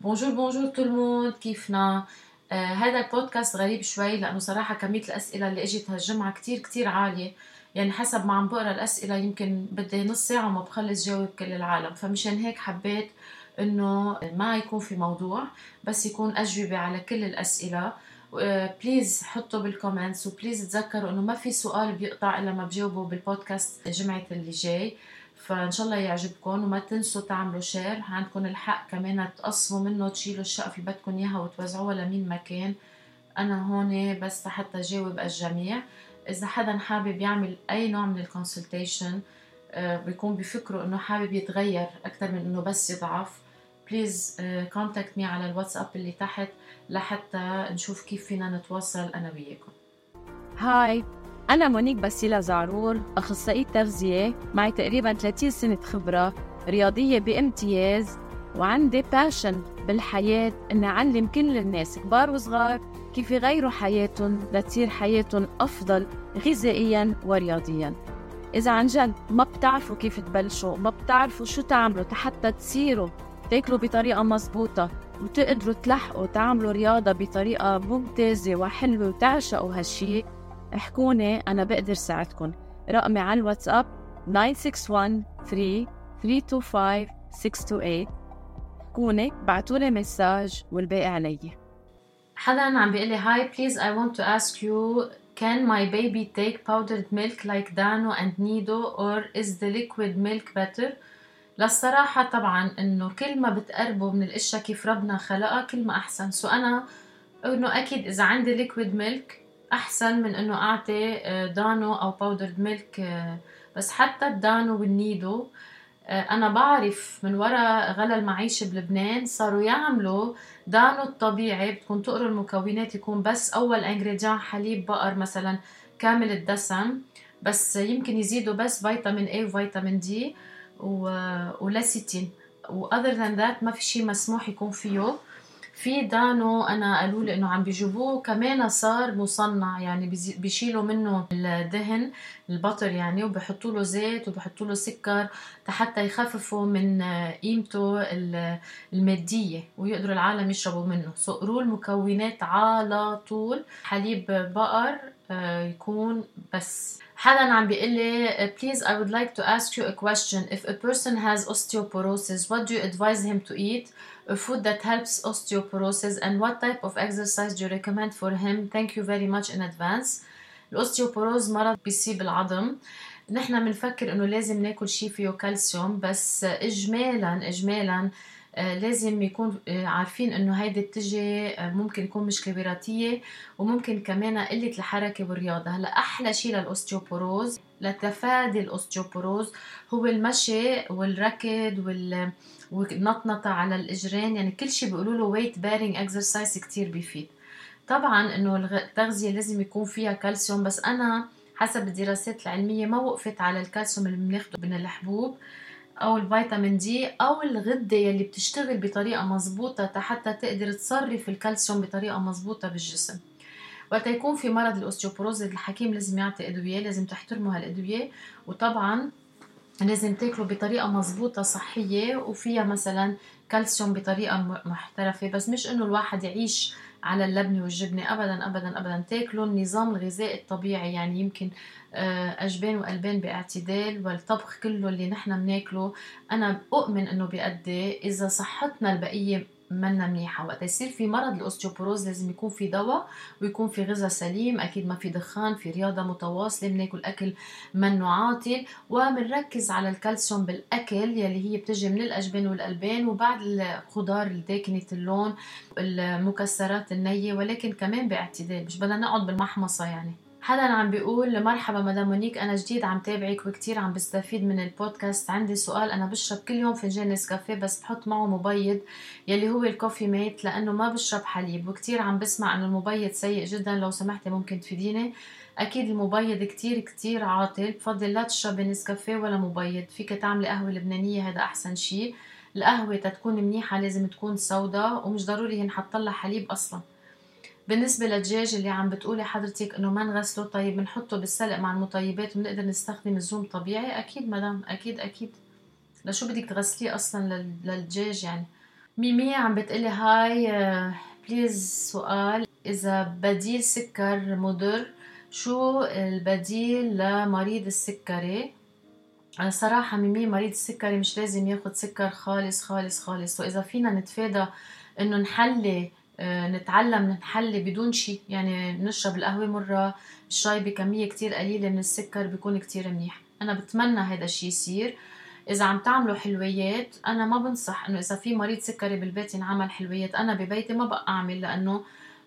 Bonjour bonjour tout le monde كيفنا آه هذا البودكاست غريب شوي لأنه صراحة كمية الأسئلة اللي إجت هالجمعه كتير كتير عالية. يعني حسب ما عم بقرأ الأسئلة يمكن بدي نص ساعة وما بخلص جاوب كل العالم. فمشان هيك حبيت إنه ما يكون في موضوع بس يكون أجوبة على كل الأسئلة. please حطوا بال comments و please تذكروا إنه ما في سؤال بيقطع إلا ما بجاوبه بالبودكاست جمعة اللي جاي. فإن شاء الله يعجبكم وما تنسوا تعملوا share عندكم الحق كمان تقسموا منه تشيلوا الشقف اللي بدكم إياها وتوزعوها لمين ما كان. أنا هون بس حتى جاوب الجميع. إذا حدا حابب يعمل أي نوع من ال consultation آه، بيكون بفكره إنه حابب يتغير أكثر من إنه بس يضعف. please contact me على الواتساب اللي تحت لحتى نشوف كيف فينا نتواصل أنا وياكم. Hi أنا مونيك باسيلا زعرور أخصائية تغذية معي تقريبا 30 سنة خبرة رياضية بامتياز وعندي passion بالحياة إني أعلم كل الناس كبار وصغار كيف يغيروا حياتهم لتصير حياتهم أفضل غذائيا ورياضيا. إذا عن جد ما بتعرفوا كيف تبلشوا ما بتعرفوا شو تعملوا حتى تصيروا تاكلوا بطريقة مزبوطة وتقدروا تلحقوا تعملوا رياضة بطريقة ممتازة وحلوة وتعشقوا هالشي. احكوني أنا بقدر ساعدكم رقمي على الواتساب 961 3 325 628 احكوني بعتولي message والباقي علي. حدا عم بيقول لي hi please I want to ask you can my baby take powdered milk like Dano and Nido or is the liquid milk better? للصراحة طبعا إنه كل ما بتقربوا من الإشياء كيف ربنا خلقها كل ما أحسن. so أنا إنه أكيد إذا عندي liquid milk أحسن من إنه أعطي آه، دانو أو powdered milk آه، بس حتى الدانو والنيدو آه، أنا بعرف من وراء غلا المعيشة بلبنان صاروا يعملوا دانو الطبيعي بدكم تقروا المكونات يكون بس أول ingrédient حليب بقر مثلا كامل الدسم بس يمكن يزيدوا بس فيتامين A وفيتامين D و lécithine و other than that ما في شيء مسموح يكون فيه. في دانو أنا قالوا لي إنه عم بيجيبوه كمان صار مصنع يعني بيشيلوا منه الدهن البطر يعني وبحطوا له زيت وبحطوا له سكر حتى يخففوا من قيمته المادية ويقدروا العالم يشربوا منه. so المكونات على طول. حليب بقر آه، يكون بس. حدا عم بيقول لي please I would like to ask you a question. If a person has osteoporosis what do you advise him to eat? Food that helps osteoporosis and what type of exercise do you recommend for him thank you very much in advance ال ostéoporose مرض بيصيب العظم نحن بنفكر انه لازم ناكل شيء فيه كالسيوم بس اجمالا اجمالا آه، لازم يكون آه، عارفين إنه هيدي بتجي آه، ممكن يكون مشكله وراثيه وممكن كمان قلة الحركة والرياضة. هلأ أحلى شيء لل ostéoporose لتفادي ال ostéoporose هو المشي والركض وال والنطنطة على الإجرين. يعني كل شيء بيقولوا له weight bearing exercise كثير بيفيد. طبعا إنه التغذية لازم يكون فيها كالسيوم بس أنا حسب الدراسات العلمية ما وقفت على الكالسيوم اللي بناخده من الحبوب. أو الفيتامين D أو الغدة يلي بتشتغل بطريقة مزبوطه حتى تقدر تصرف الكالسيوم بطريقة مزبوطه بالجسم. وقت يكون في مرض ال ostéoporose الحكيم لازم يعطي أدوية لازم تحترموا هالأدوية. وطبعا لازم تاكلوا بطريقة مزبوطه صحية وفيها مثلا كالسيوم بطريقة محترفة. بس مش إنه الواحد يعيش على اللبنه والجبنة ابدا ابدا ابدا. تاكلوا النظام الغذائي الطبيعي. يعني يمكن آه، أجبان وألبان باعتدال والطبخ كله اللي نحن بناكله. أنا اؤمن إنه بيأدي إذا صحتنا البقية منا منيحة. وقت يصير في مرض الأوستيوبوروز لازم يكون في دواء ويكون في غذاء سليم أكيد ما في دخان في رياضة متواصلة بناكل أكل منه عاطل. وبنركز على الكالسيوم بالأكل يلي هي بتجي من الأجبان والألبان وبعد الخضار الداكنة اللون المكسرات النية ولكن كمان باعتدال. مش بدنا نقعد بالمحمصة يعني. حدا عم بيقول مرحبا مدام مونيك أنا جديد عم تابعك وكتير عم بستفيد من البودكاست. عندي سؤال أنا بشرب كل يوم فنجان نسكافيه بس بحط معه مبيض يلي هو ال Coffee Mate لأنه ما بشرب حليب وكتير عم بسمع إنه المبيض سيء جدا. لو سمحتي ممكن تفيديني؟ أكيد المبيض كتير كتير عاطل. بفضل لا تشربي نسكافيه ولا مبيض. فيك تعملي قهوة لبنانية هذا أحسن شيء القهوة تتكون منيحة لازم تكون سودا ومش ضروري ينحط لها حليب أصلا. بالنسبة للدجاج اللي عم بتقولي حضرتك إنه ما نغسله طيب بنحطه بالسلق مع المطيبات وبنقدر نستخدم الزوم طبيعي؟ أكيد مدام أكيد أكيد. لشو بدك تغسليه أصلا للدجاج يعني؟ ميمي عم بتقلي هاي please سؤال. إذا بديل سكر مضر شو البديل لمريض السكري؟ صراحة ميمي مريض السكري مش لازم ياخد سكر خالص خالص خالص. وإذا فينا نتفادى إنه نحلي آه، نتعلم نحلي بدون شيء يعني نشرب القهوة مرة الشاي بكمية كتير قليلة من السكر بيكون كتير منيح. أنا بتمنى هذا الشيء يصير. إذا عم تعملوا حلويات أنا ما بنصح إنه إذا في مريض سكري بالبيت ينعمل حلويات. أنا ببيتي ما بقى أعمل لأنه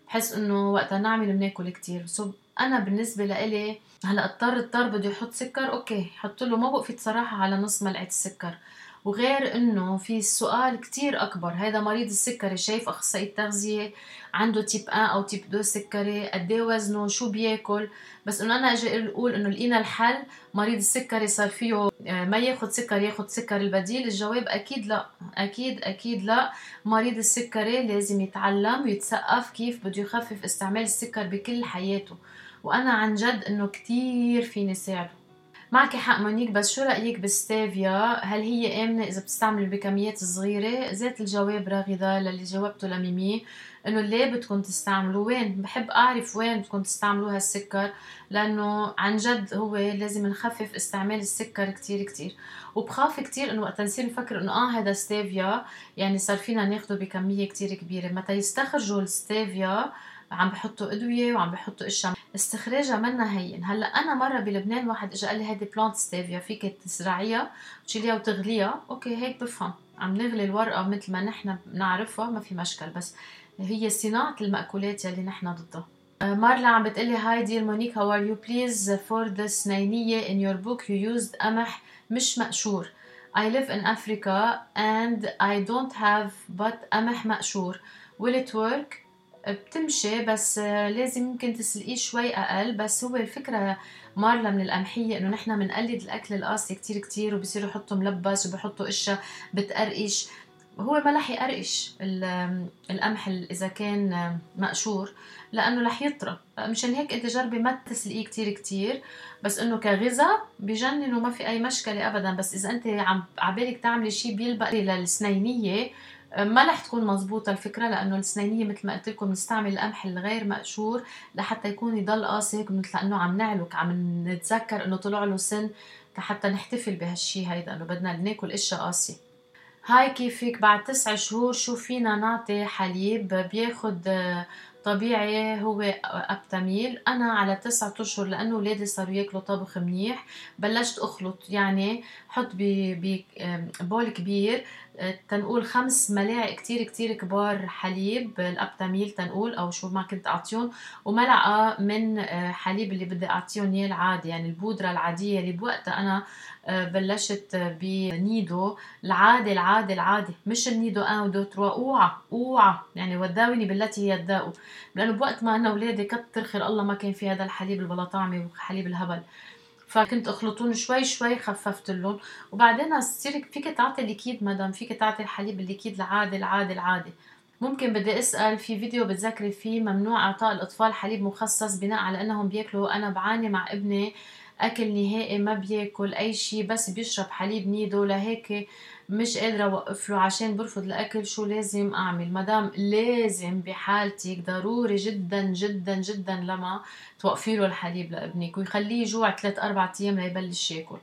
بحس إنه وقتها نعمل بناكل كتير. so أنا بالنسبة لإلي هلأ اضطر اضطر بده يحط سكر okay حط له ما بوقفت صراحة على نص ملعقة السكر. وغير إنه في سؤال كتير أكبر. هذا مريض السكري شايف أخصائي التغذية عنده type 1 أو type 2 سكري قد إيه وزنه شو بياكل. بس إنه أنا أجي أقول إنه لقينا الحل مريض السكري صار فيه آه، ما ياخذ سكر ياخذ سكر البديل. الجواب أكيد لا أكيد أكيد لا. مريض السكري لازم يتعلم ويتثقف كيف بده يخفف استعمال السكر بكل حياته. وأنا عن جد إنه كتير فيني ساعده. معك حق مونيك بس شو رأيك بالستيفيا هل هي آمنة إذا بتستعمل بكميات صغيرة؟ ذات الجواب راغدة للي جاوبته لميمي إنه ليه بدكم تستعملوا وين؟ بحب أعرف وين بدكم تستعملوا هالسكر لأنه عن جد هو لازم نخفف استعمال السكر كتير كتير. وبخاف كتير إنه وقت نصير نفكر إنه آه هذا ستيفيا يعني صار فينا ناخده بكمية كتير كبيرة. متى يستخرجوا الستيفيا عم بحطوا أدوية وعم بحطوا إشياء. استخراجها منا هين. هلا أنا مرة بلبنان واحد اجى قال لي هيدي plante ستيفيا فيك تزرعيها وتشيليها وتغليها. okay هيك بفهم. عم نغلي الورقة مثل ما نحن بنعرفها ما في مشكل. بس هي صناعة المأكولات يلي نحن ضدها. آه، مارلا عم بتقلي hi dear مونيك how are you please for the سنينية in your book you used قمح مش مقشور. I live in Africa and I don't have but قمح مقشور. Will it work? بتمشي بس لازم يمكن تسلقيه شوي أقل. بس هو الفكرة مارلا من القمحية إنه نحن بنقلد الأكل القاسي كتير كتير وبصيروا يحطوا ملبس وبحطوا اشياء بتقرقش. هو ما رح يقرقش القمح إذا كان مقشور لأنه رح يطرى. مشان هيك إنت جربي ما تسلقيه كتير كتير. بس إنه كغذاء بجنن وما في أي مشكلة ابدا. بس إذا أنت عم عبالك تعملي شيء بيلبق للسنينية ما رح تكون مزبوطة الفكرة لأنه السنينية مثل ما قلت لكم بنستعمل القمح الغير مقشور لحتى يكون يضل قاسي هيك مثل لأنه عم نعلك عم نتذكر إنه طلع له سن حتى نحتفل بهالشي هيدا إنه بدنا ناكل أشياء قاسية. هاي كيفك؟ بعد تسع شهور شو فينا نعطي حليب بياخد طبيعي هو أبتميل؟ أنا على تسعة أشهر لأنه ولادي صاروا ياكلوا طبخ منيح بلشت أخلط يعني حط ببول كبير. تنقول خمس ملاعق كتير كتير كبار حليب. الأبتاميل تنقول أو شو ما كنت أعطيهم. وملعقة من آه، حليب اللي بدي أعطيهم إياه العادي يعني البودرة العادية اللي بوقتها أنا آه، بلشت بنيدو. العادي العادي العادي مش النيدو 1 و 2 3 أوعى أوعى. يعني وداوني بالتي هي الداء لأنه بوقت ما أنا اولادي كتر خير الله ما كان في هذا الحليب البلا طعمي وحليب الهبل. فكنت أخلطون شوي شوي خففت اللون. وبعدين تصير فيك تعطي الليكيد مدام فيك تعطي الحليب الليكيد العادي العادي العادي. ممكن بدي أسأل في فيديو بتذكري فيه ممنوع إعطاء الأطفال حليب مخصص بناء على إنهم بيأكلوا. أنا بعاني مع ابني أكل نهائي ما بيأكل أي شيء بس بيشرب حليب نيدو. لهيك مش قادرة اوقف له عشان برفض الأكل شو لازم أعمل؟ مدام لازم بحالتك ضروري جدا جدا جدا لما توقفي له الحليب لابنك ويخليه يجوع 3 4 أيام ليبلش ياكل.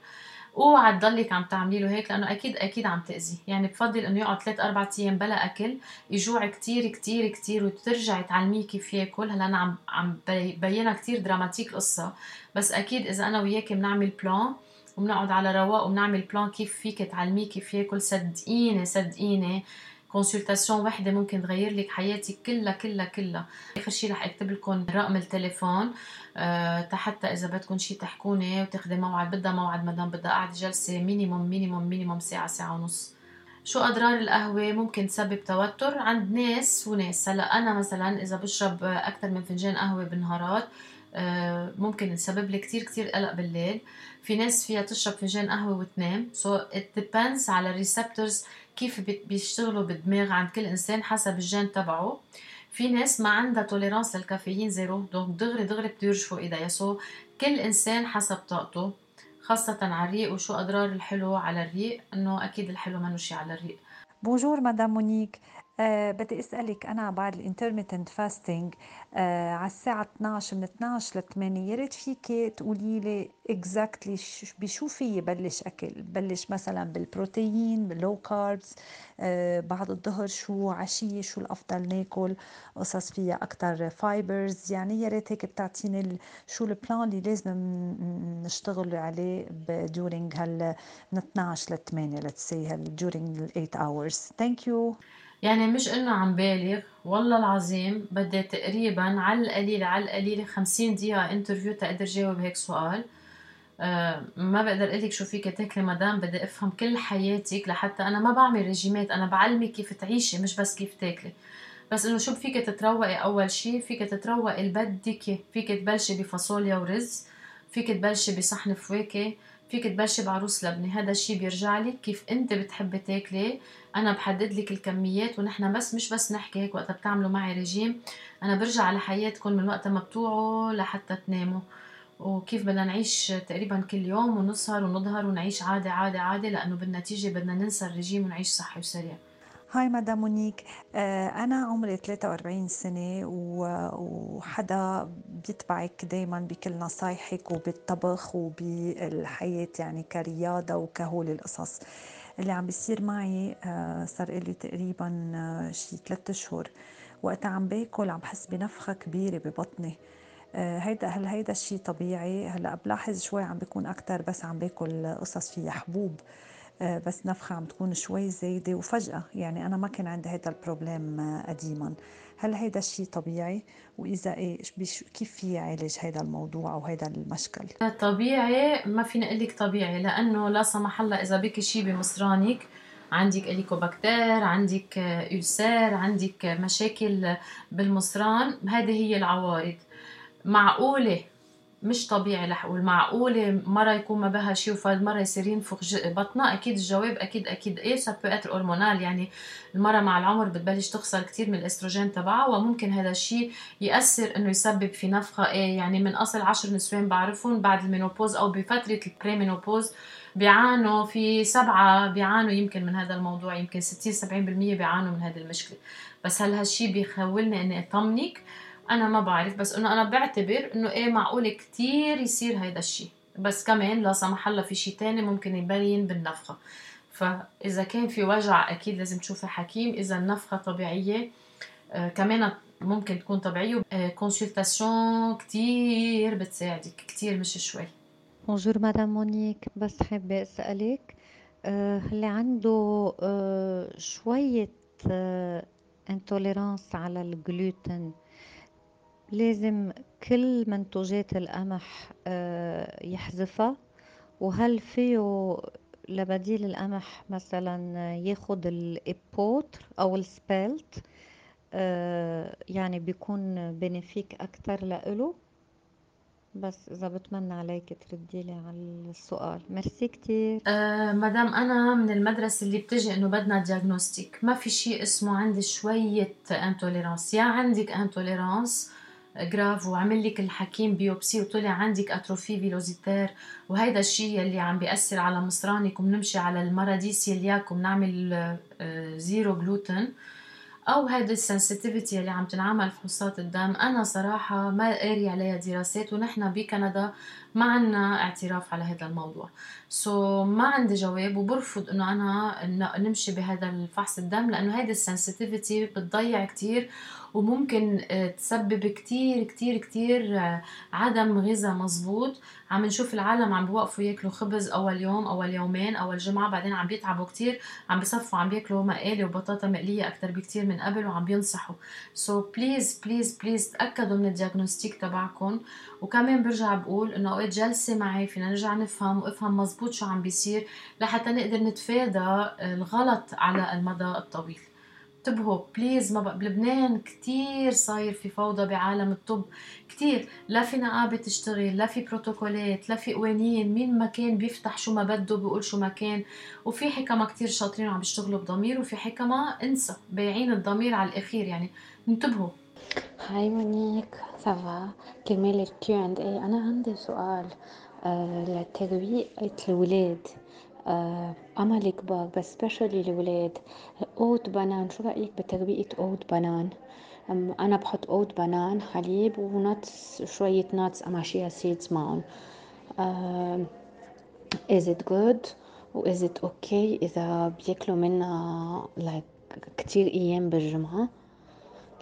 اوعى تضلك عم تعملي له هيك لأنه أكيد أكيد عم تاذي يعني بفضل إنه يقعد 3 4 أيام بلا أكل يجوع كتير كتير كتير وترجعي تعلميه كيف ياكل. هلا أنا عم عم بينها كتير dramatique القصة بس أكيد إذا أنا وياكي بنعمل plan وبنقعد على رواق وبنعمل plan كيف فيك تعلميه كيف ياكل. صدقيني صدقيني consultation وحدة ممكن تغير لك حياتك كلها كلها كلها. آخر شيء رح أكتب لكم رقم التليفون. أه حتى إذا بدكم شيء تحكوني وتاخذي موعد بدها موعد مدام بدها قاعدة جلسة minimum minimum minimum ساعة ساعة ونص. شو أضرار القهوة؟ ممكن تسبب توتر عند ناس وناس. هلا أنا مثلا إذا بشرب أكثر من فنجان قهوة بالنهارات آه، ممكن تسبب لي كتير كتير قلق بالليل. في ناس فيها تشرب فنجان قهوة وتنام. so it depends على ال receptors كيف بيشتغلوا بالدماغ عند كل إنسان حسب الجين تبعه. في ناس ما عندها tolérance للكافيين zéro donc دغري دغري بده يرجفوا ايديها so كل إنسان حسب طاقته خاصة على الريق وشو أضرار الحلو على الريق. إنه أكيد الحلو منه شي على الريق. bonjour مدام مونيك أه بدي أسألك أنا بعد ال intermittent fasting أه على الساعة 12 من 12 ل 8 يا ريت فيك تقولي لي exactly بشو في بلش أكل؟ بلش مثلا بالبروتين بال low carbs أه بعد الظهر شو عشية شو الأفضل ناكل؟ قصص فيها أكثر fibers يعني يا ريت هيك بتعطيني شو ال plan اللي لازم نشتغل عليه during هال من 12 ل 8 let's say هال during 8 hours. Thank you. يعني مش إنه عم بالغ. والله العظيم بدي تقريبا على القليلة على القليلة 50 دقيقة interview تقدر جاوب هيك سؤال. أه ما بقدر لك شو فيك تاكلي مدام بدي أفهم كل حياتك لحتى أنا ما بعمل ريجيمات أنا بعلمك كيف تعيشي مش بس كيف تاكلي. بس إنه شو فيك تتروقي أول شي؟ فيك تتروقي اللي بدك فيك تبلشي بفاصوليا ورز فيك تبلشي بصحن فواكه. فيك تبلشي بعروس لبنة. هذا الشيء بيرجع لك كيف انت بتحبي تاكلي. أنا بحدد لك الكميات ونحن بس مش بس نحكي هيك وقتها بتعملوا معي ريجيم أنا برجع على حياتكم من وقت ما بتوعوا لحتى تناموا. وكيف بدنا نعيش تقريبا كل يوم ونسهر ونظهر ونعيش عادي عادي عادي لأنه بالنتيجة بدنا ننسى الرجيم ونعيش صحي وسريع. هاي مدام مونيك آه، أنا عمري 43 سنة وحدا بيتبعك دايما بكل نصايحك وبالطبخ وبالحياة يعني كرياضة وكهول القصص. اللي عم بيصير معي آه، صار لي تقريبا آه، شي ثلاثة أشهر وقتها عم باكل عم بحس بنفخة كبيرة ببطني. هيدا هل هيدا الشيء طبيعي؟ هلأ بلاحظ شوي عم بيكون أكثر بس عم باكل قصص فيها حبوب. بس نفخة عم تكون شوي زايدة وفجأة. يعني أنا ما كان عندي هذا البروبليم آه، قديما. هل هيدا الشيء طبيعي؟ وإذا إيه كيف في عالج هذا الموضوع أو هذا المشكل؟ طبيعي ما فيني أقول لك طبيعي لأنه لا سمح الله إذا بك شيء بمصرانك عندك hélicobacter عندك ulcère عندك مشاكل بالمصران هذه هي العوارض. معقولة؟ مش طبيعي. رح أقول معقوله مرة يكون ما بها شيء وفرد مره يصير ينفخ بطنها أكيد الجواب أكيد أكيد. إيه ça peut être hormonal يعني المرة مع العمر بتبلش تخسر كثير من الأستروجين تبعها وممكن هذا الشيء يأثر إنه يسبب في نفخة. إيه يعني من أصل عشر نسوان بعرفهم بعد ال ménopause أو بفترة ال préménopause بيعانوا في سبعة بيعانوا يمكن من هذا الموضوع يمكن 60 70% بيعانوا من هذه المشكلة. بس هل هالشيء بيخولني إني أطمنك؟ أنا ما بعرف بس إنه أنا بعتبر إنه إيه معقول كتير يصير هيدا الشيء بس كمان لا سمح الله في شيء تاني ممكن يبين بالنفخة. فإذا كان في وجع أكيد لازم تشوفي حكيم. إذا النفخة طبيعية آه كمان ممكن تكون طبيعية. آه كونسلتاسيون كتير بتساعدك كتير مش شوي. bonjour مدام مونيك بس حابة أسألك آه اللي عنده آه شوية آه intolérance على الجلوتين لازم كل منتوجات القمح آه، يحذفها. وهل فيه لبديل القمح مثلا ياخد ال épeautre أو ال spelt؟ آه، يعني بيكون bénéfique أكتر لإله. بس إذا بتمنى عليك تردي لي على السؤال. ميرسي كتير. آه مدام أنا من المدرسة اللي بتجي إنه بدنا diagnostic ما في شيء اسمه عندي شوية intolérance يا عندك intolérance grave وعمل لك الحكيم biopsie وطلع عندك atrophie villositaire. وهيدا الشيء اللي عم بيأثر على مصرانك وبنمشي على ال maladie cœliaque وبنعمل zéro gluten أو هيدي ال sensitivity اللي عم تنعمل فحوصات الدم. أنا صراحة ما قاري عليها دراسات. ونحن بكندا ما عنا اعتراف على هذا الموضوع. so so, ما عندي جواب وبرفض إنه أنا نمشي بهذا الفحص الدم لأنه هيدي ال sensitivity بتضيع كتير وممكن آه، تسبب كتير كتير كتير آه، عدم غذاء مزبوط عم نشوف العالم عم بوقفوا ياكلوا خبز أول يوم أول يومين أول جمعة بعدين عم بيتعبوا كتير عم بصفوا عم بياكلوا مقالي وبطاطا مقلية أكثر بكتير من قبل وعم بينصحوا. so please please please تأكدوا من ال diagnostic تبعكم. وكمان برجع بقول إنه اوقات جلسة معي فينا نرجع نفهم وافهم مزبوط شو عم بيصير لحتى نقدر نتفادى الغلط على المدى الطويل. انتبهوا بليز ما بقى بلبنان كتير صاير في فوضى بعالم الطب. كتير لا في نقابة تشتغل لا في بروتوكولات لا في قوانين مين ما كان بيفتح شو ما بده بيقول شو ما كان. وفي حكمة كتير شاطرين وعم بيشتغلوا بضمير وفي حكمة انسى بايعين الضمير على الأخير. يعني انتبهوا hi مونيك ça va ال Q and A أنا عندي سؤال. آه الولاد آه، أمل الكبار بس specially الولاد. oat banane. شو رأيك بتربية oat banane؟ أنا بحط oat banane حليب و nuts شوية nuts أما chia seeds معهم. is it good? و is it okay إذا بياكلوا منها like كتير أيام بالجمعة؟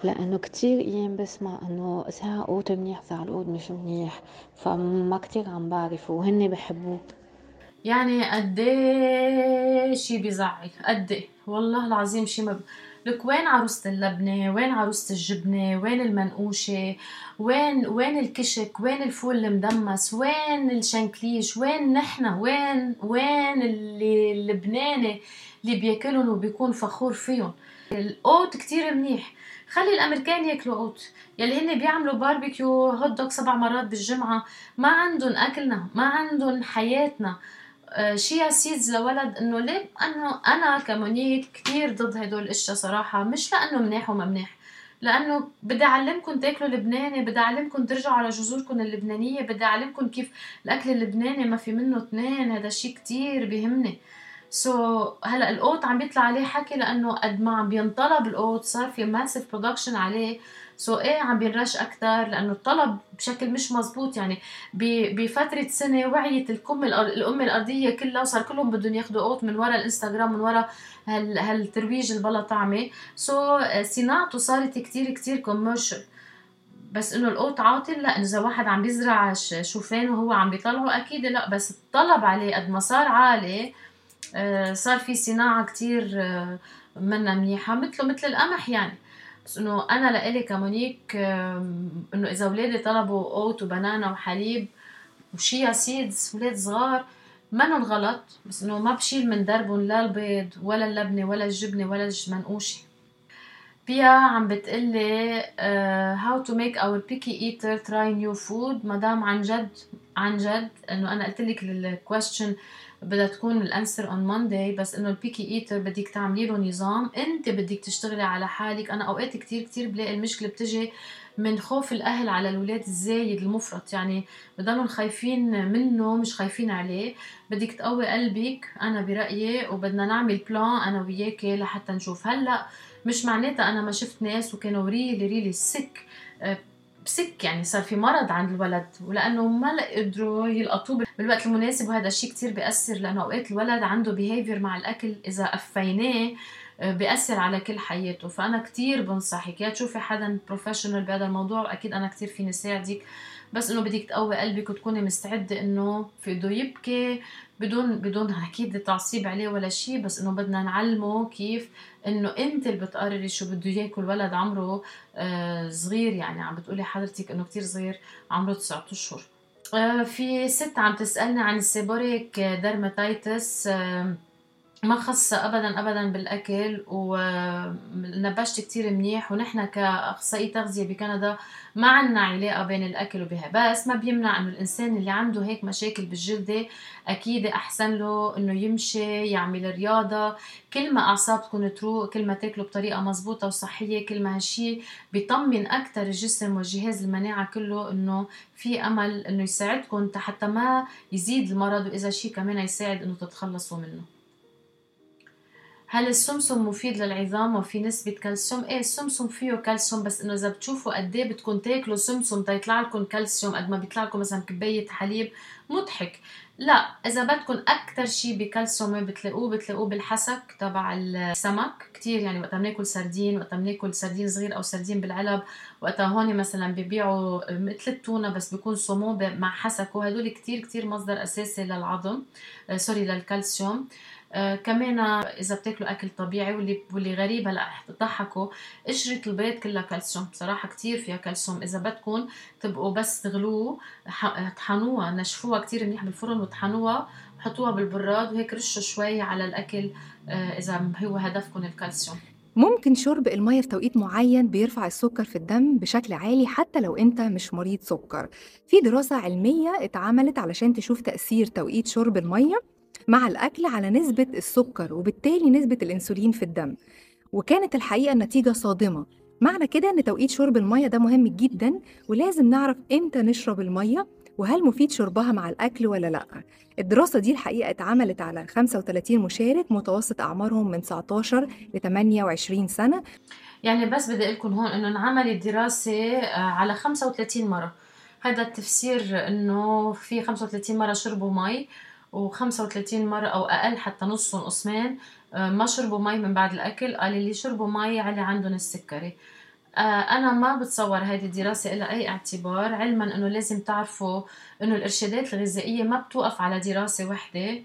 لأنه كتير أيام بسمع إنه ساعة قوت منيح ساعة القوت مش منيح فما كتير عم بعرف وهن بحبوه. يعني قديه شي بيزعل قديه والله العظيم شي ما لك وين عروسة اللبنة؟ وين عروسة الجبنة؟ وين المنقوشة؟ وين وين الكشك؟ وين الفول المدمس؟ وين الشنكليش وين نحن؟ وين وين اللي اللبناني اللي بياكلهم وبيكون فخور فيهم؟ ال oat كتير منيح. خلي الأمريكان ياكلوا oat يلي هن بيعملوا barbecue hot dog سبع مرات بالجمعة. ما عندهم أكلنا ما عندهم حياتنا. chia seeds لولد إنه ليه؟ أنه أنا كمونيك كثير ضد هدول الاشياء صراحة. مش لأنه منيح وما منيح لأنه بدي أعلمكم تاكلوا لبناني بدي أعلمكم ترجعوا على جذوركم اللبنانية بدي أعلمكم كيف الأكل اللبناني ما في منه اثنين. هذا الشيء كثير بيهمني سو so, هلا القوت عم بيطلع عليه حكي لأنه قد ما عم بينطلب ال oat صار في massive production عليه. so, إيه عم بينرش أكثر لأنه الطلب بشكل مش مزبوط يعني بفترة سنة وعيت الكم الأمة الأرضية كلها وصار كلهم بدهم ياخذوا oat من وراء الإنستغرام من وراء هال هالترويج البلا طعمه so, صناعته صارت كتير كتير commercial بس إنه القوت عاطل لا إذا واحد عم بيزرع شوفان وهو عم بيطلعه أكيد لا. بس الطلب عليه قد ما صار عالي آه، صار في صناعة كتير آه، منا منيحة مثله مثل القمح يعني. بس إنه أنا لإلي كمونيك إنه إذا اولادي طلبوا أوت وبنانا وحليب وشيا سيدز أولاد صغار منن غلط بس إنه ما بشيل من دربهم لا البيض ولا اللبنة ولا الجبنة ولا المنقوشه بيا عم بتقلي how to make our picky eater try new food. مدام عن جد عن جد إنه أنا قلت لك ال question بدها تكون ال answer on Monday بس إنه ال picky eater بدك تعملي له نظام. أنت بدك تشتغلي على حالك. أنا أوقات كتير كتير بلاقي المشكلة بتجي من خوف الأهل على الاولاد الزايد المفرط. يعني بضلهم خايفين منه مش خايفين عليه. بدك تقوي قلبك. أنا برأيي وبدنا نعمل plan أنا وياكي لحتى نشوف. هلأ مش معناتها أنا ما شفت ناس وكانوا really really sick parce que يعني صار في مرض عند الولد ولأنه ما قدروا يلقطوه بالوقت المناسب وهذا الشيء كثير بيأثر لأنه أوقات الولد عنده behavior مع الأكل إذا أفيناه آه، بيأثر على كل حياته. فأنا كتير بنصحك يا تشوفي حدا professional بهذا الموضوع أكيد أنا كتير فيني ساعدك. بس إنه بدك تقوي قلبك وتكوني مستعدة إنه في بده يبكي بدون بدون أكيد تعصيب عليه ولا شيء بس إنه بدنا نعلمه كيف إنه أنت اللي بتقرري شو بده ياكل ولد عمره آه صغير. يعني عم بتقولي حضرتك إنه كتير صغير عمره تسعة أشهر. آه في ست عم تسألني عن ال seborrheic dermatitis آه ما خاصة أبدا أبدا بالأكل ونبشت كتير منيح ونحن كأخصائي تغذية بكندا ما عنا علاقة بين الأكل وبها. بس ما بيمنع إنه الإنسان اللي عنده هيك مشاكل بالجلدة أكيد أحسن له إنه يمشي يعمل رياضة. كل ما أعصابكم تروق كل ما تاكلوا بطريقة مزبوطة وصحية كل ما هالشي بيطمن أكتر الجسم والجهاز المناعة كله إنه في أمل إنه يساعدكم حتى ما يزيد المرض وإذا شي كمان يساعد إنه تتخلصوا منه. هل السمسم مفيد للعظام وفي نسبة كالسيوم؟ إيه السمسم فيه كالسيوم بس إنه إذا بتشوفوا قد إيه بدكم تاكلوا سمسم تيطلع لكم كالسيوم قد ما بيطلع لكم مثلا كباية حليب مضحك. لا إذا بدكم أكثر شيء بكالسيوم بتلاقوه؟ بتلاقوه بالحسك تبع السمك. كثير يعني وقت بناكل سردين وقت بناكل سردين صغير أو سردين بالعلب وقتها هون مثلا ببيعوا مثل التونة بس بيكون سمو مع حسك. وهدول كثير كثير مصدر أساسي للعظم آه، sorry للكالسيوم. كمان إذا بتاكلوا أكل طبيعي واللي واللي غريب هلا تضحكوا قشره البيض كلها كالسيوم بصراحة كتير فيها كالسيوم إذا بدكم تبقوا بس تغلوه طحنوها نشفوها كتير منيح بالفرن وطحنوها وحطوها بالبراد وهيك رشوا شوي على الأكل آه إذا هو هدفكم الكالسيوم. ممكن شرب المية في توقيت معين بيرفع السكر في الدم بشكل عالي حتى لو أنت مش مريض سكر. في دراسة علمية اتعملت علشان تشوف تأثير توقيت شرب المية. مع الأكل على نسبة السكر وبالتالي نسبة الأنسولين في الدم. وكانت الحقيقة النتيجة صادمة. معنى كده إن توقيت شرب المية ده مهم جدا ولازم نعرف إمتى نشرب المية وهل مفيد شربها مع الأكل ولا لأ. الدراسة دي الحقيقة اتعملت على 35 مشارك متوسط أعمارهم من 19 ل 28 سنة. يعني بس بدي لكم هون إنه انعملت دراسة آه، على 35 مرة. هذا التفسير إنه في 35 مرة شربوا مي. و35 مرة أو أقل حتى نصهم قسمين آه، ما شربوا مي من بعد الأكل. قال اللي شربوا مي علي عندهم السكري. آه، أنا ما بتصور هذه الدراسة لها أي اعتبار علما إنه لازم تعرفوا إنه الإرشادات الغذائية ما بتوقف على دراسة وحدة.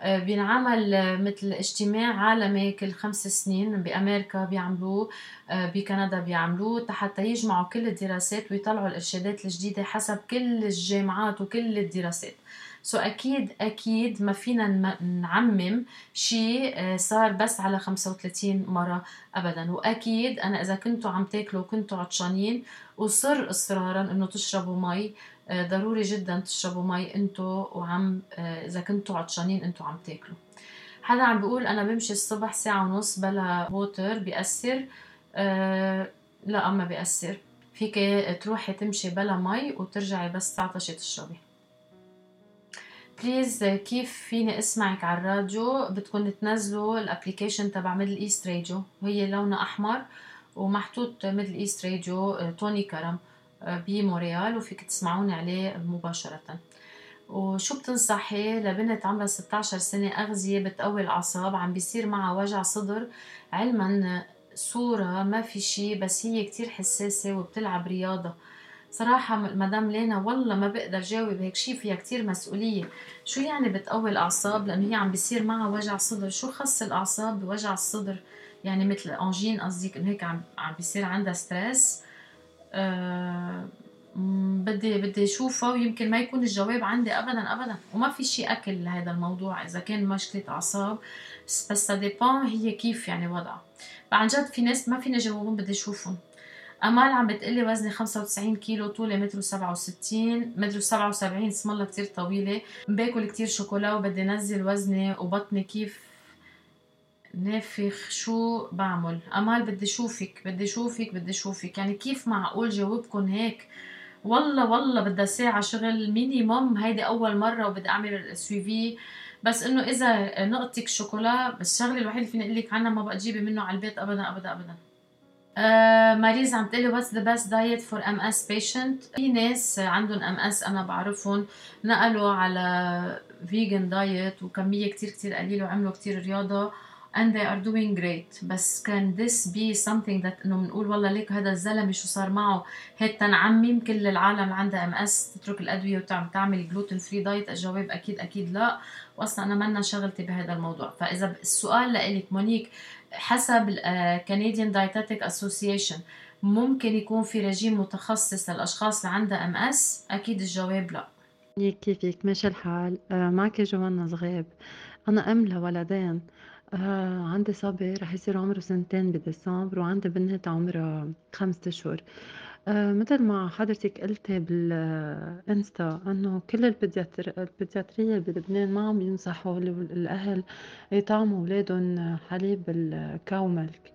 آه، بينعمل مثل اجتماع عالمي كل خمس سنين بأمريكا بيعملوه بكندا بيعملوه حتى يجمعوا كل الدراسات ويطلعوا الإرشادات الجديدة حسب كل الجامعات وكل الدراسات. so أكيد أكيد ما فينا نعمم شيء آه، صار بس على 35 مرة ابدا. وأكيد أنا إذا كنتوا عم تاكلوا وكنتوا عطشانين وصر اصرارا إنه تشربوا مي آه، ضروري جدا تشربوا مي أنتوا وعم آه، إذا كنتوا عطشانين أنتوا عم تاكلوا. حدا عم بيقول أنا بمشي الصبح ساعة ونص بلا water بيأثر أه لا ما بيأثر. فيك تروحي تمشي بلا مي وترجعي بس تعطشي تشربي. please كيف فيني اسمعك على الراديو؟ بدكم تنزلوا ال application تبع Middle East Radio. وهي لونها أحمر ومحطوط Middle East Radio توني كرم آه، بمونتريال وفيك تسمعوني عليه مباشرة. وشو بتنصحي؟ لبنت عمرها 16 سنة أغذية بتقوي الأعصاب عم بيصير معها وجع صدر. علما صورة ما في شي بس هي كتير حساسة وبتلعب رياضة. صراحة مدام لينا والله ما بقدر جاوب هيك شي فيها كتير مسؤولية. شو يعني بتقوي الأعصاب؟ لأنه هي عم بيصير معها وجع صدر. شو خص الأعصاب بوجع الصدر؟ يعني مثل أنجين قصديك إنه هيك عم عم بيصير عندها ستريس. أه بدي بدي أشوفه ويمكن ما يكون الجواب عندي ابدا ابدا. وما في شيء أكل لهذا الموضوع إذا كان مشكلة أعصاب. ça dépend هي كيف يعني وضعها. فعن جد في ناس ما فيني جاوبهم بدي أشوفهم. أمال عم بتقلي وزني 95 كيلو طولي متر و67 متر و77 اسم الله كثير طويلة. بأكل كثير شوكولا وبدي انزل وزني وبطني كيف نافخ شو بعمل؟ أمال بدي اشوفك بدي اشوفك بدي اشوفك يعني كيف معقول جاوبكم هيك؟ والله والله بدها ساعة شغل minimum هيدي أول مرة وبدي أعمل suivi بس إنه إذا نقطتك شوكولا بس الشغلة الوحيدة اللي فيني أقول لك عنها ما بقى تجيبي منه على البيت أبدا أبدا أبدا. ماريز عم تقلي what's the best diet for MS patient في ناس عندهم MS أنا بعرفهم نقلوا على vegan diet وكمية كتير كتير قليلة وعملوا كتير رياضة and they are doing great. بس can this be something that إنه بنقول والله ليك هذا الزلمة شو صار معه؟ هيك تنعمم كل العالم عندها MS تترك الأدوية وتعمل gluten free diet الجواب أكيد أكيد لا. واصلا أنا منا شغلتي بهذا الموضوع. فإذا السؤال لإلك مونيك حسب Canadian Dietetic Association ممكن يكون في رجيم متخصص للأشخاص اللي عندها MS أكيد الجواب لا. كيفك؟ ماشي الحال. آه، معك جوانا صغيب أنا أم لولدين. آه عندي صبي رح يصير عمره سنتين بديسمبر وعندي بنت عمرها خمسة أشهر. آه مثل ما حضرتك قلتي بالإنستا إنه كل ال pédiatre البدياترية بلبنان ما عم ينصحوا الأهل يطعموا أولادهم حليب ال cow milk.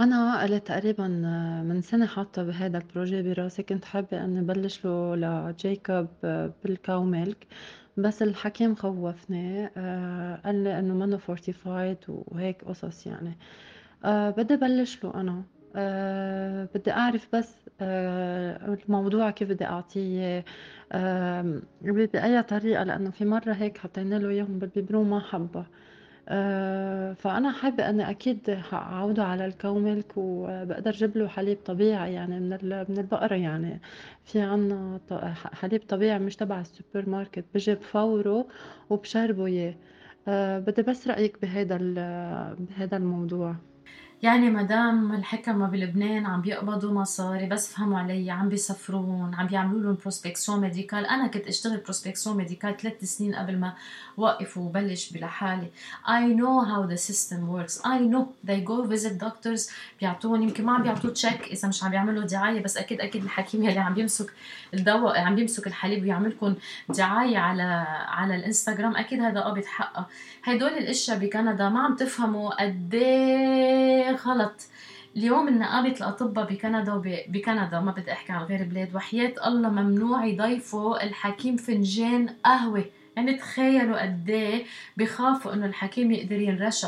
أنا قلت تقريبا من سنة حاطة بهذا ال projet براسي كنت حابة إني بلش له لجايكوب بال cow milk بس الحكيم خوفني آه قال لي إنه منه fortified وهيك قصص يعني. آه بدي بلش له أنا. آه بدي أعرف بس آه الموضوع كيف بدي أعطيه. آه بأي طريقة؟ لأنه في مرة هيك حطينا له إياهم بال biberon ما حبه. آه، فأنا حابة أني أكيد أعوده على ال cow milk وبقدر أجيب له حليب طبيعي يعني من من البقرة يعني. في عنا حليب طبيعي مش تبع السوبر ماركت بجي بفوره وبشربه إياه. أه بدي بس رأيك بهذا بهذا الموضوع. يعني مدام الحكمة بلبنان عم بيقبضوا مصاري بس فهموا علي عم بيسفرون عم بيعملوا لهم prospection médicale أنا كنت أشتغل prospection médicale ثلاث سنين قبل ما وقف وبلش بلحالي I know how the system works. I know they go visit doctors بيعطوهم يمكن ما عم بيعطوه تشيك إذا مش عم بيعملوا دعاية بس أكيد أكيد الحكيم يلي عم بيمسك الدواء عم بيمسك الحليب ويعمل لكم دعاية على على الإنستغرام. أكيد هذا قابض حقه. هدول الأشياء بكندا ما عم تفهموا قد إيه غلط اليوم نقابة الأطباء بكندا وبكندا ما بدي أحكي عن غير بلاد. وحياة الله ممنوع يضيفوا الحكيم فنجان قهوة. يعني تخيلوا قد إيه بخافوا إنه الحكيم يقدر ينرشى.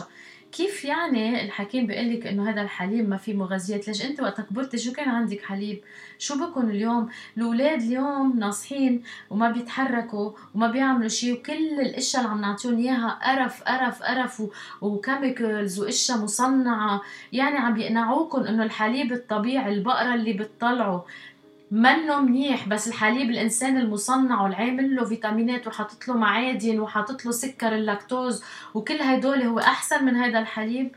كيف يعني الحكيم بيقول لك إنه هذا الحليب ما فيه مغذيات؟ ليش أنت وقت كبرتي شو كان عندك حليب؟ شو بكون اليوم؟ الأولاد اليوم ناصحين وما بيتحركوا وما بيعملوا شيء وكل الأشياء اللي عم نعطيهم إياها قرف قرف قرف وكيميكلز وأشياء مصنعة. يعني عم يقنعوكم إنه الحليب الطبيعي البقرة اللي بتطلعوا منه منيح بس الحليب الإنسان المصنع والعامل له فيتامينات وحاطط له معادن وحاطط له سكر اللاكتوز وكل هدول هو أحسن من هذا الحليب.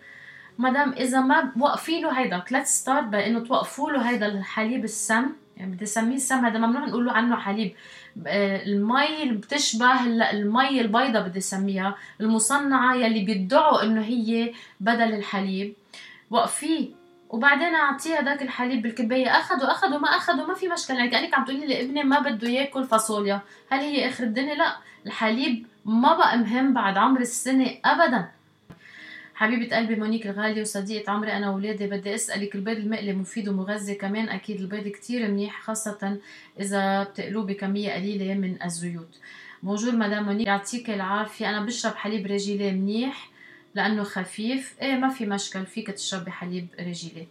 مدام إذا ما وقفي له هيدا let's start بانه توقفوا له هيدا الحليب السم. يعني بدي أسميه السم هذا ممنوع نقول له عنه حليب. آه، المي اللي بتشبه المي البيضاء بدي أسميها المصنعة يلي بيدعوا إنه هي بدل الحليب. وقفيه. وبعدين أعطيه هذاك الحليب بالكباية. اخذوا اخذوا ما اخذوا ما في مشكلة. يعني كأنك عم تقولي لي ابني ما بده ياكل فاصوليا. هل هي آخر الدنيا؟ لا. الحليب ما بقى مهم بعد عمر السنة ابدا. حبيبة قلبي مونيك الغالية وصديقة عمري أنا وولادي بدي أسألك البيض المقلي مفيد ومغذي كمان. أكيد البيض كتير منيح خاصة إذا بتقلوه بكمية قليلة من الزيوت. bonjour مدام مونيك يعطيك العافية. أنا بشرب حليب Régilait منيح. لأنه خفيف. إيه ما في مشكل فيك تشربي حليب Régilait.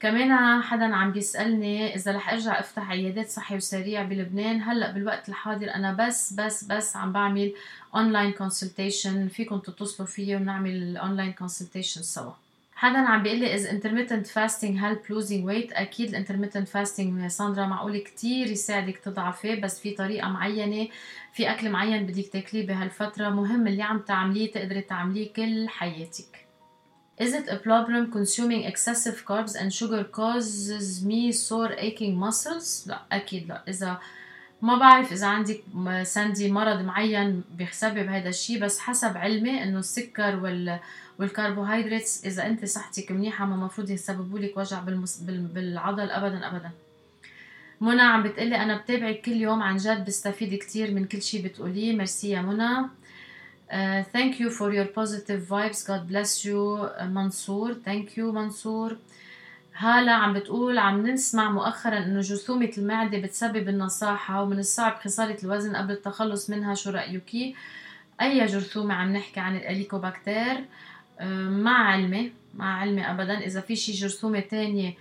كمان حدا عم بيسألني إذا رح أرجع أفتح عيادات صحي وسريع بلبنان. هلأ بالوقت الحاضر أنا بس بس بس عم بعمل online consultation فيكم تتصلوا فيي ونعمل online consultation سوا. حدا عم بيقول لي إذا intermittent fasting help losing weight. أكيد ال intermittent fasting ساندرا معقول كتير يساعدك تضعفي بس في طريقة معينة في أكل معين بدك تاكليه بهالفترة مهم اللي عم تعمليه تقدري تعمليه كل حياتك. Is it a problem consuming excessive carbs and sugar causes me sore aching muscles؟ لا أكيد لا. إذا ما بعرف إذا عندك سندي مرض معين بسبب هذا الشيء بس حسب علمي إنه السكر وال والكربوهيدرات إذا أنت صحتك منيحة ما المفروض يسببوا لك وجع بالمس... بالعضل أبدا أبدا. منى عم بتقلي أنا بتابعك كل يوم عن جد بستفيد كتير من كل شيء بتقوليه. ميرسي يا منى. uh, thank you for your positive vibes. God bless you. uh, منصور. Thank you منصور. هالة عم بتقول عم نسمع مؤخرا إنه جرثومة المعدة بتسبب النصاحة ومن الصعب خسارة الوزن قبل التخلص منها شو رأيك؟ أي جرثومة عم نحكي عن الأليكوباكتير؟ uh, مع علمي مع علمي أبدا. إذا في شي جرثومة تانية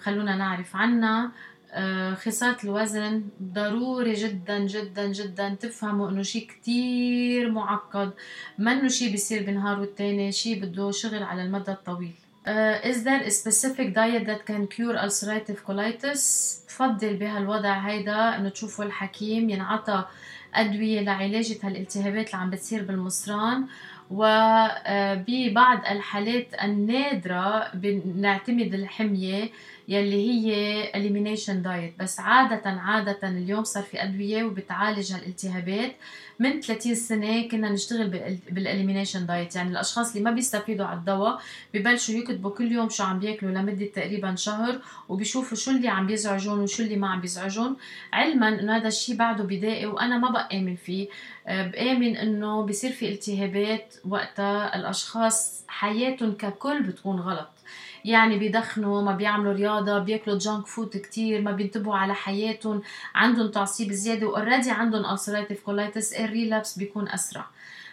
خلونا نعرف عنها. آه، خسارة الوزن ضروري جدا جدا جدا. تفهموا إنه شيء كتير معقد. منه شيء بيصير بنهار والتاني؟ شيء بده شغل على المدى الطويل. Uh, is there a specific diet that can cure ulcerative colitis؟ بفضل بهالوضع هيدا انه تشوفوا الحكيم. ينعطى أدوية لعلاج هالالتهابات اللي عم بتصير بالمصران. وببعض الحالات النادرة بنعتمد الحمية. يلي هي elimination diet. بس عادة عادة اليوم صار في أدوية وبتعالج هالالتهابات. من 30 سنة كنا نشتغل بال elimination diet يعني الأشخاص اللي ما بيستفيدوا على الدواء ببلشوا يكتبوا كل يوم شو عم بياكلوا لمدة تقريبا شهر وبيشوفوا شو اللي عم بيزعجون وشو اللي ما عم بيزعجون. علما إنه هذا الشيء بعده بدائي وأنا ما بآمن فيه. آه، بآمن إنه بصير في التهابات وقتها الأشخاص حياتهم ككل بتكون غلط. يعني بيدخنوا ما بيعملوا رياضة بياكلوا junk food كتير ما بينتبهوا على حياتهم عندهم تعصيب زيادة و already عندهم ulcerative colitis ال relapse بيكون أسرع.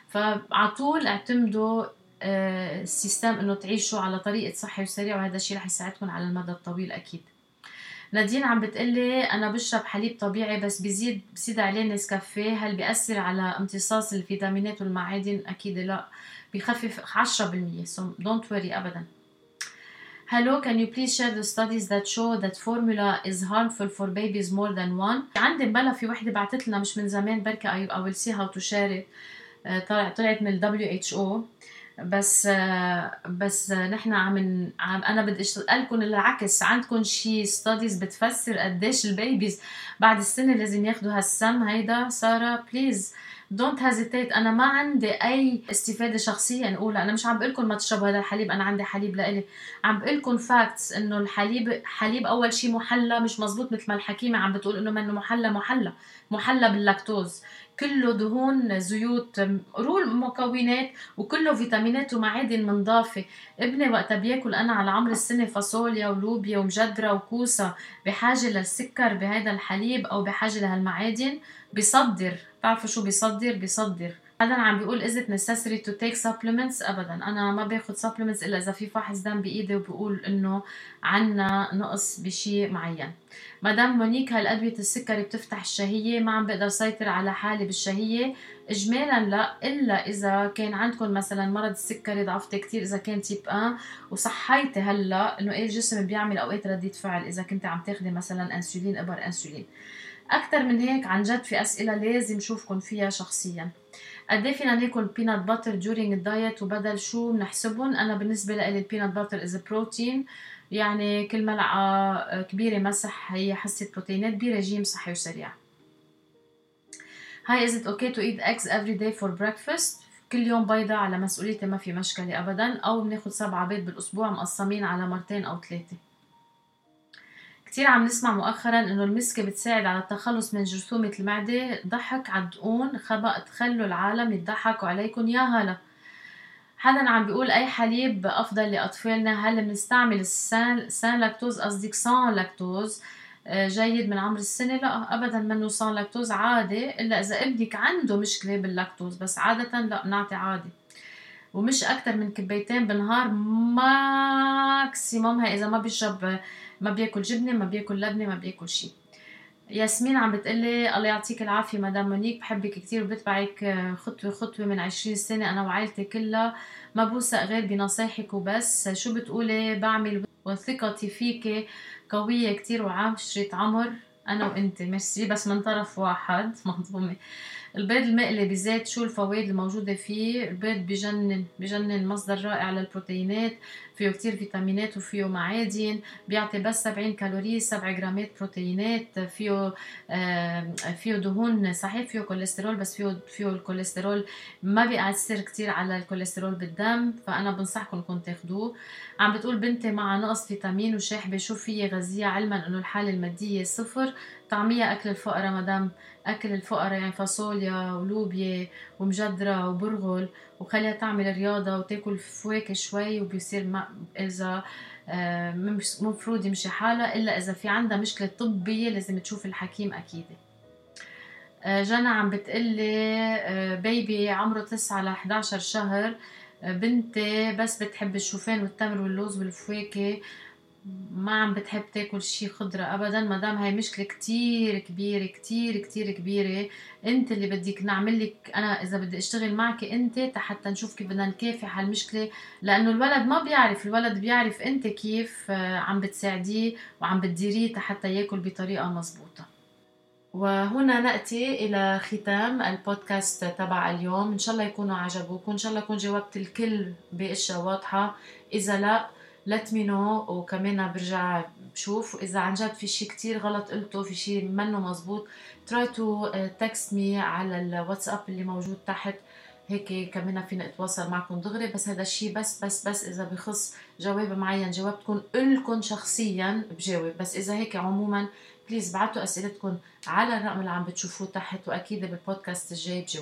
فعلى طول اعتمدوا ال system آه، إنه تعيشوا على طريقة صحي وسريع وهذا الشيء رح يساعدكم على المدى الطويل أكيد. نادين عم بتقلي أنا بشرب حليب طبيعي بس بزيد بزيد عليه نسكافيه. هل بيأثر على امتصاص الفيتامينات والمعادن؟ أكيد لا. بيخفف 10% so don't worry ابدا. Hello, can you please share the studies that show that formula is harmful for babies more than one? عندي بلى في وحدة بعثت لنا مش من زمان بركي I, will see how to share it. طلعت طلعت من ال WHO بس بس نحن عم, عم أنا بدي اسالكم العكس عندكم شي studies بتفسر قديش ال babies بعد السنة لازم ياخذوا هالسم هيدا سارة please don't hesitate أنا ما عندي أي استفادة شخصية نقولها. أنا مش عم بقول لكم ما تشربوا هذا الحليب. أنا عندي حليب لإلي. عم بقول لكم facts إنه الحليب حليب أول شيء محلى مش مزبوط مثل ما الحكيمة عم بتقول إنه منه محلى محلى. محلى باللاكتوز. كله دهون زيوت رول مكونات وكله فيتامينات ومعادن منضافة. ابني وقتها بياكل أنا على عمر السنة فاصوليا ولوبيا ومجدرة وكوسة بحاجة للسكر بهذا الحليب أو بحاجة لهالمعادن. بيصدر بتعرفوا شو بيصدر؟ بيصدر. هذا عم بيقول is it necessary to take supplements? ابدا. أنا ما باخذ supplements إلا إذا في فحص دم بإيدي وبقول إنه عنا نقص بشيء معين. مدام مونيك هالادويه السكري بتفتح الشهية ما عم بقدر سيطر على حالي بالشهية. اجمالا لا. إلا إذا كان عندكم مثلا مرض السكري ضعفتي كثير إذا كان type 1 وصحيتي هلأ إنه إيه الجسم بيعمل أوقات رديد فعل إذا كنت عم تاخذي مثلا إنسولين إبر إنسولين. أكثر من هيك عن جد في أسئلة لازم شوفكم فيها شخصيا. قد إيه فينا ناكل peanut butter during ال diet وبدل شو بنحسبهم أنا بالنسبة لي ال peanut butter as protein يعني كل ملعقة كبيرة مسح هي حصه بروتينات برجيم صحي وسريع. Hi is it okay to eat eggs every day for breakfast كل يوم بيضة على مسؤوليتي ما في مشكلة أبدا. أو بناخد سبعة بيض بالأسبوع مقسمين على مرتين أو ثلاثة. كتير عم نسمع مؤخرا إنه المسكة بتساعد على التخلص من جرثومة المعدة. ضحك ع دقون ما بقى تخلوا العالم يضحكوا عليكم. يا هلا. حدا عم بيقول أي حليب أفضل لأطفالنا؟ هل بنستعمل ال sans sans lactose؟ قصدك sans lactose. آه، جيد من عمر السنة؟ لا أبدا منه sans lactose عادي إلا إذا ابنك عنده مشكلة باللاكتوز بس عادة لا بنعطي عادي ومش أكتر من كبيتين بالنهار maximum هي إذا ما بيشرب ما بياكل جبنة ما بياكل لبنة ما بياكل شيء ياسمين عم بتقلي الله يعطيك العافية مدام مونيك بحبك كثير وبتبعك آه، خطوة خطوة من 20 سنة أنا وعائلتي كلها. ما بوثق غير بنصايحك وبس. شو بتقولي؟ بعمل وثقتي فيك قوية كثير وعشرة عمر أنا وأنت. ميرسي. بس من طرف واحد مهضومه البيض المقلي بزيت شو الفوائد الموجودة فيه؟ البيض بجنن بجنن مصدر رائع للبروتينات. فيه كتير فيتامينات وفيه معادن بيعطي بس 70 كالوري 7 جرامات بروتينات فيه فيه دهون صحيح فيه كوليسترول بس فيه فيه الكوليسترول ما بيأثر كتير على الكوليسترول بالدم فأنا بنصحكم إنكم تاخدوه. عم بتقول بنتي مع نقص فيتامين وشاحبة شو فيي غذية علما إنه الحالة المادية صفر. طعمية أكل الفقراء مدام. أكل الفقراء يعني فاصوليا ولوبيا ومجدرة وبرغل. وخليها تعمل رياضة وتاكل فواكه شوي وبيصير ما إذا آه، مفروض يمشي حالها إلا إذا في عندها مشكلة طبية لازم تشوف الحكيم أكيد. آه، جنى عم بتقلي بيبي آه، عمره 9 ل 11 شهر بنتي بس بتحب الشوفان والتمر واللوز والفواكه ما عم بتحب تاكل شي خضرة ابدا ما دام هاي مشكلة كتير كبيرة كتير كتير كبيرة. أنت اللي بدك نعمل لك أنا إذا بدي أشتغل معك أنت حتى نشوف كيف بدنا نكافح هالمشكلة. لأنه الولد ما بيعرف الولد بيعرف أنت كيف آه، عم بتساعديه وعم بتديريه حتى ياكل بطريقة مزبوطة. وهنا نأتي إلى ختام البودكاست تبع اليوم. إن شاء الله يكونوا عجبوكم إن شاء الله أكون جاوبت الكل بأشياء واضحة. إذا لا let me know. وكمان برجع بشوف واذا عن جد في شيء كتير غلط قلته في شيء منه مزبوط try to uh, text me على الواتساب اللي موجود تحت. هيك كمان فينا أتواصل معكم دغري. بس هذا الشيء بس بس بس إذا بخص جواب معين جاوبتكم لكم شخصيا بجاوب بس إذا هيك عموما بليز بعتوا أسئلتكم على الرقم اللي عم بتشوفوه تحت. وأكيد بالبودكاست الجاي بجاوب